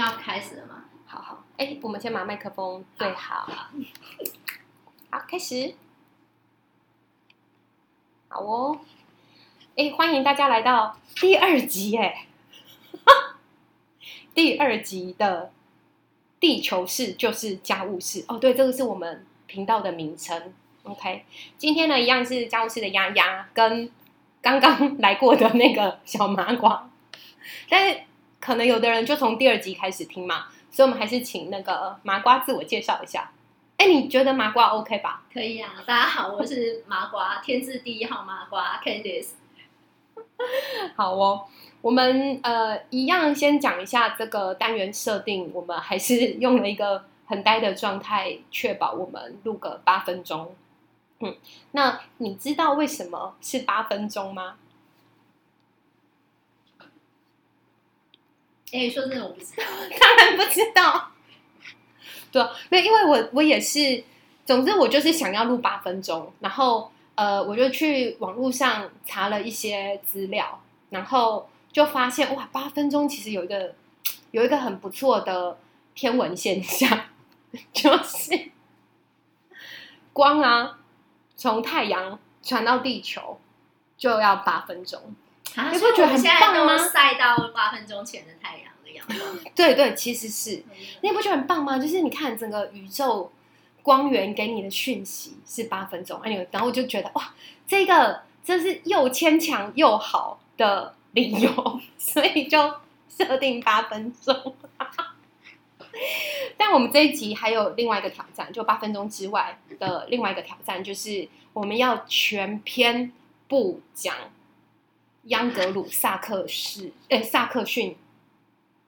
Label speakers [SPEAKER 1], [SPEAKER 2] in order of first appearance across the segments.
[SPEAKER 1] 要开始了吗？
[SPEAKER 2] 好好，哎，我们先把麦克风对好，好，开始，好哦，哎，欢迎大家来到第二集，哎，第二集的地球事就是家务事哦，对，这个是我们频道的名称，OK，今天呢一样是家务事的丫丫跟刚刚来过的那个小麻瓜，但是可能有的人就从第二集开始听嘛。所以，我们还是请那个麻瓜自我介绍一下。哎，你觉得麻瓜 OK 吧？
[SPEAKER 1] 可以啊，大家好，我是麻瓜，天字第一号麻瓜 Candice。
[SPEAKER 2] 好哦，我们呃一样先讲一下这个单元设定，我们还是用了一个很呆的状态，确保我们录个八分钟。嗯，那你知道为什么是八分钟吗？
[SPEAKER 1] 哎，说真的，我不知道，
[SPEAKER 2] 当然不知道。对，没因为我我也是，总之我就是想要录八分钟，然后呃，我就去网络上查了一些资料，然后就发现哇，八分钟其实有一个有一个很不错的天文现象，就是光啊从太阳传到地球就要八分钟。
[SPEAKER 1] 你不觉得很棒吗？晒到八分钟前的太阳的样子。
[SPEAKER 2] 对对，其实是，你不觉得很棒吗？就是你看整个宇宙光源给你的讯息是八分钟，哎，然后我就觉得哇，这个这是又牵强又好的理由，所以就设定八分钟。但我们这一集还有另外一个挑战，就八分钟之外的另外一个挑战，就是我们要全篇不讲。央格鲁萨克斯，哎，萨克逊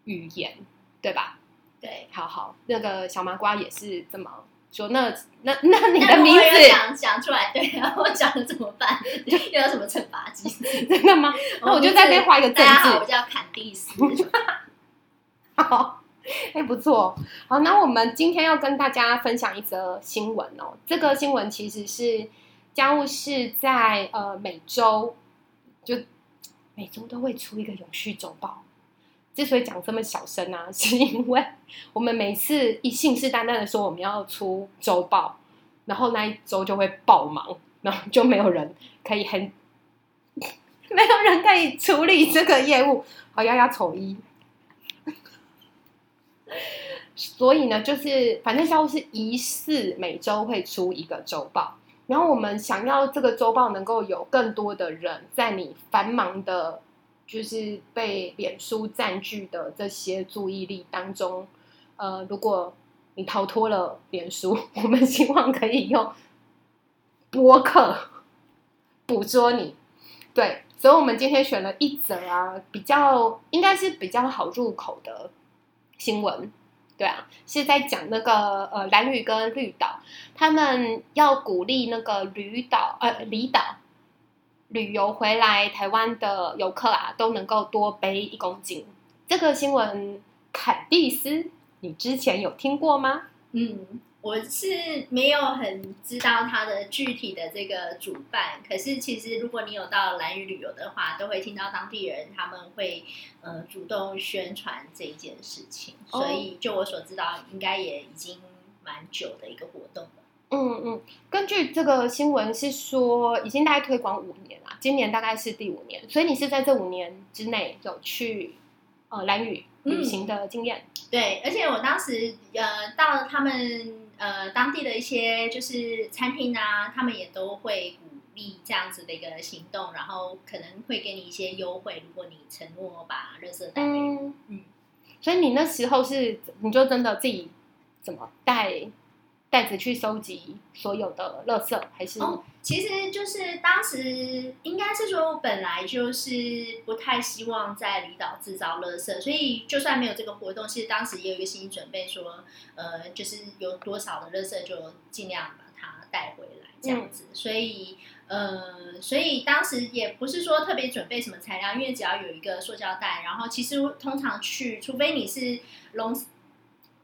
[SPEAKER 2] 语言，对吧？
[SPEAKER 1] 对，
[SPEAKER 2] 好好，那个小麻瓜也是这么说。那那 那你的名字
[SPEAKER 1] 讲讲出来，对啊，我讲了怎么办？又有什么惩罚机制？
[SPEAKER 2] 真的吗？那我就在那边画一个正字，
[SPEAKER 1] 我叫坎蒂斯。
[SPEAKER 2] 好，哎，不错。好，那我们今天要跟大家分享一则新闻哦。这个新闻其实是家务事在呃每周就。每周都会出一个永续周报。之所以讲这么小声啊，是因为我们每次一信誓旦旦的说我们要出周报，然后那一周就会爆忙，然后就没有人可以很 没有人可以处理这个业务。好，丫丫丑一。所以呢，就是反正项目是疑似每周会出一个周报。然后我们想要这个周报能够有更多的人在你繁忙的，就是被脸书占据的这些注意力当中，呃，如果你逃脱了脸书，我们希望可以用播客捕捉你。对，所以我们今天选了一则啊，比较应该是比较好入口的新闻。对啊，是在讲那个呃蓝屿跟绿岛，他们要鼓励那个旅岛呃离岛旅游回来台湾的游客啊，都能够多背一公斤。这个新闻，坎蒂斯，你之前有听过吗？
[SPEAKER 1] 嗯。我是没有很知道它的具体的这个主办，可是其实如果你有到蓝屿旅游的话，都会听到当地人他们会呃主动宣传这一件事情，所以就我所知道，应该也已经蛮久的一个活动了。
[SPEAKER 2] 嗯嗯，根据这个新闻是说，已经大概推广五年了，今年大概是第五年，所以你是在这五年之内有去呃蓝屿旅行的经验？
[SPEAKER 1] 对，而且我当时呃到他们。呃，当地的一些就是餐厅啊，他们也都会鼓励这样子的一个行动，然后可能会给你一些优惠，如果你承诺把垃圾带嗯
[SPEAKER 2] 嗯，所以你那时候是你就真的自己怎么带袋子去收集所有的垃圾，还是？
[SPEAKER 1] 哦其实就是当时应该是说，本来就是不太希望在离岛制造垃圾，所以就算没有这个活动，其实当时也有一个心理准备，说呃，就是有多少的垃圾就尽量把它带回来这样子。所以呃，所以当时也不是说特别准备什么材料，因为只要有一个塑胶袋，然后其实通常去，除非你是龙。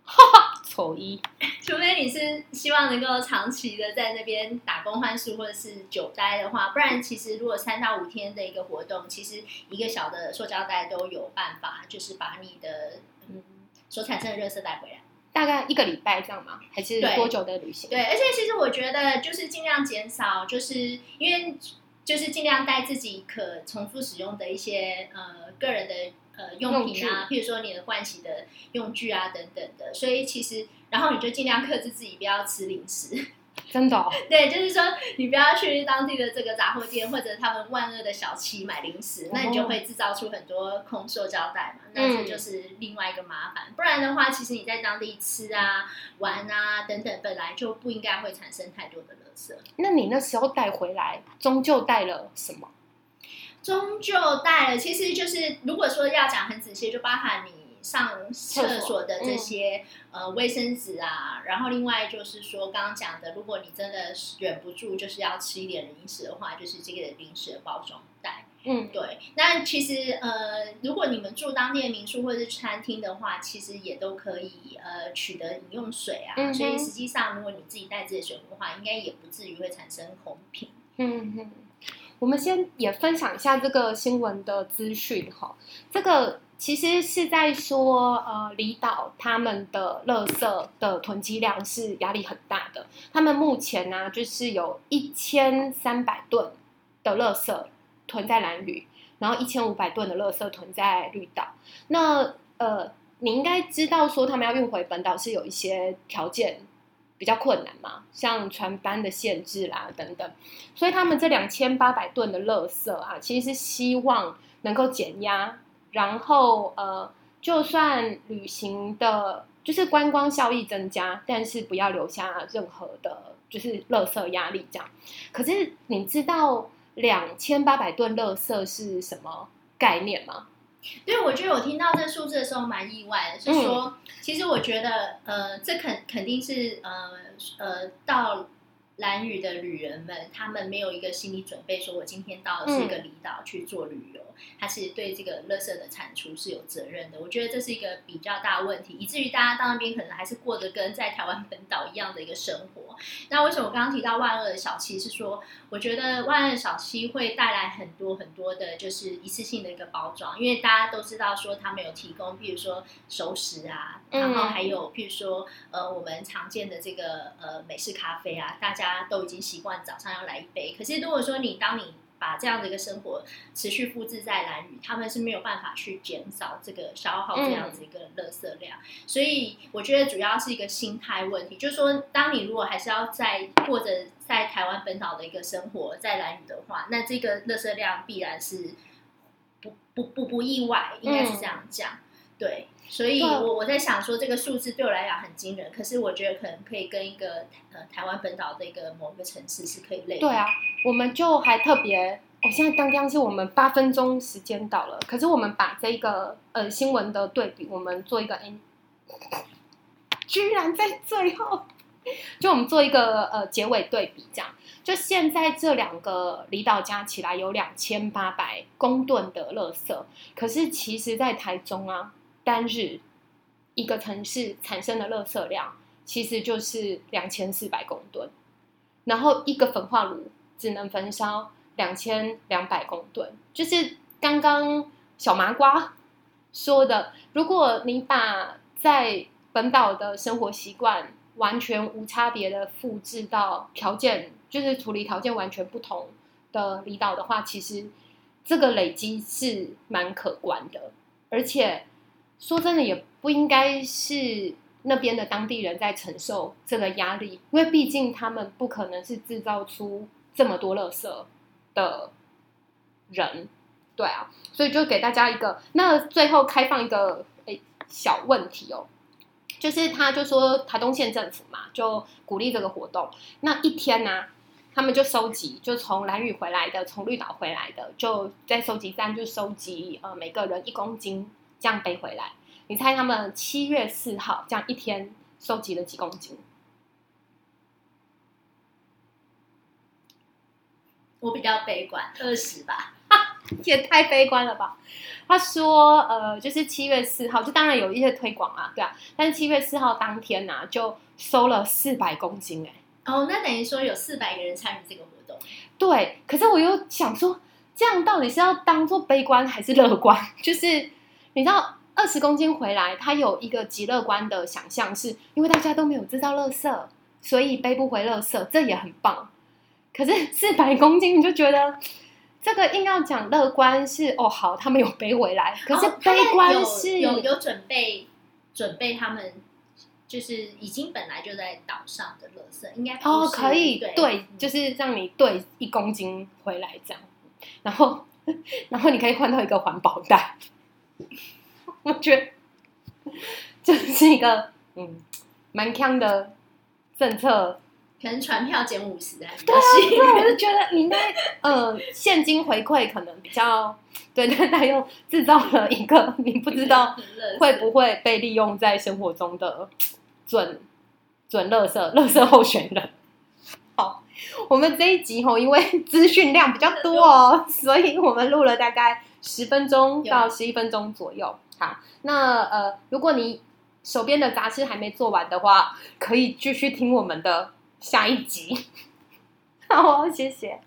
[SPEAKER 2] 丑一，
[SPEAKER 1] 除非你是希望能够长期的在那边打工换宿或者是久待的话，不然其实如果三到五天的一个活动，其实一个小的塑胶袋都有办法，就是把你的嗯所产生的热色带回来。
[SPEAKER 2] 大概一个礼拜这样吗？还是多久的旅行？
[SPEAKER 1] 对，而且其实我觉得就是尽量减少，就是因为就是尽量带自己可重复使用的一些呃个人的呃用品啊，譬如说你的盥洗的用具啊等等的。所以其实，然后你就尽量克制自己不要吃零食。
[SPEAKER 2] 真的、哦，
[SPEAKER 1] 对，就是说你不要去当地的这个杂货店或者他们万恶的小七买零食，那你就会制造出很多空塑胶袋嘛，那这就是另外一个麻烦。不然的话，其实你在当地吃啊、玩啊等等，本来就不应该会产生太多的垃圾。
[SPEAKER 2] 那你那时候带回来，终究带了什么？
[SPEAKER 1] 终究带了，其实就是如果说要讲很仔细，就包含你。上厕所的这些呃卫生纸啊，然后另外就是说刚刚讲的，如果你真的忍不住就是要吃一点零食的话，就是这个零食的包装袋。
[SPEAKER 2] 嗯，
[SPEAKER 1] 对。那其实呃，如果你们住当地的民宿或者是餐厅的话，其实也都可以呃取得饮用水啊。所以实际上，如果你自己带自己的水壶的话，应该也不至于会产生空瓶。
[SPEAKER 2] 嗯嗯。我们先也分享一下这个新闻的资讯哈，这个。其实是在说，呃，离岛他们的垃圾的囤积量是压力很大的。他们目前呢，就是有一千三百吨的垃圾囤在蓝屿，然后一千五百吨的垃圾囤在绿岛。那呃，你应该知道说，他们要运回本岛是有一些条件比较困难嘛，像船班的限制啦等等。所以他们这两千八百吨的垃圾啊，其实是希望能够减压。然后呃，就算旅行的，就是观光效益增加，但是不要留下任何的，就是垃圾压力这样。可是你知道两千八百吨垃圾是什么概念吗？
[SPEAKER 1] 对，我觉得我听到这数字的时候蛮意外的，是说，其实我觉得呃，这肯肯定是呃呃到。蓝屿的旅人们，他们没有一个心理准备，说我今天到的是一个离岛去做旅游，他是对这个垃圾的产出是有责任的。我觉得这是一个比较大问题，以至于大家到那边可能还是过着跟在台湾本岛一样的一个生活。那为什么我刚刚提到万恶的小七？是说，我觉得万恶小七会带来很多很多的，就是一次性的一个包装，因为大家都知道说他们有提供，譬如说熟食啊，然后还有譬如说呃我们常见的这个呃美式咖啡啊，大家。大家都已经习惯早上要来一杯，可是如果说你当你把这样的一个生活持续复制在蓝雨，他们是没有办法去减少这个消耗这样子一个垃圾量，所以我觉得主要是一个心态问题，就是说，当你如果还是要在或者在台湾本岛的一个生活在蓝雨的话，那这个垃圾量必然是不不不不意外，应该是这样讲，对。所以，我我在想说，这个数字对我来讲很惊人，可是我觉得可能可以跟一个呃台湾本岛的一个某一个城市是可以类。
[SPEAKER 2] 对啊，我们就还特别，我现在刚刚是我们八分钟时间到了，可是我们把这个呃新闻的对比，我们做一个 N，居然在最后，就我们做一个呃结尾对比，这样，就现在这两个离岛加起来有两千八百公吨的垃圾，可是其实在台中啊。单日一个城市产生的垃圾量其实就是两千四百公吨，然后一个焚化炉只能焚烧两千两百公吨，就是刚刚小麻瓜说的，如果你把在本岛的生活习惯完全无差别的复制到条件，就是处理条件完全不同的离岛的话，其实这个累积是蛮可观的，而且。说真的，也不应该是那边的当地人在承受这个压力，因为毕竟他们不可能是制造出这么多垃圾的人，对啊，所以就给大家一个，那最后开放一个诶小问题哦，就是他就说台东县政府嘛，就鼓励这个活动，那一天呢，他们就收集，就从蓝屿回来的，从绿岛回来的，就在收集站就收集呃每个人一公斤。这样背回来，你猜他们七月四号这样一天收集了几公斤？
[SPEAKER 1] 我比较悲观，二十吧，
[SPEAKER 2] 也太悲观了吧？他说，呃，就是七月四号，就当然有一些推广啊，对啊，但是七月四号当天呢，就收了四百公斤，哎，
[SPEAKER 1] 哦，那等于说有四百个人参与这个活动，
[SPEAKER 2] 对。可是我又想说，这样到底是要当做悲观还是乐观？就是。你知道，二十公斤回来，他有一个极乐观的想象，是因为大家都没有制造垃圾，所以背不回垃圾，这也很棒。可是四百公斤，你就觉得这个硬要讲乐观是哦，好，他们有背回来，可是悲观
[SPEAKER 1] 有
[SPEAKER 2] 是
[SPEAKER 1] 有有准备准备他们。就是已经本来就在岛上的垃圾，应该不
[SPEAKER 2] 哦，
[SPEAKER 1] 是
[SPEAKER 2] 可以
[SPEAKER 1] 对
[SPEAKER 2] 对，就是让你兑一公斤回来这样，然后 然后你可以换到一个环保袋，我觉得这是一个嗯蛮强的政策。
[SPEAKER 1] 可能船票减五十还比
[SPEAKER 2] 对我
[SPEAKER 1] 人。
[SPEAKER 2] 就觉得你应该 呃现金回馈可能比较对，但他又制造了一个你不知道 会不会被利用在生活中的准准乐色乐色候选人。好，我们这一集吼，因为资讯量比较多哦，所以我们录了大概十分钟到十一分钟左右。好，那呃，如果你手边的杂事还没做完的话，可以继续听我们的下一集。好哦，谢谢。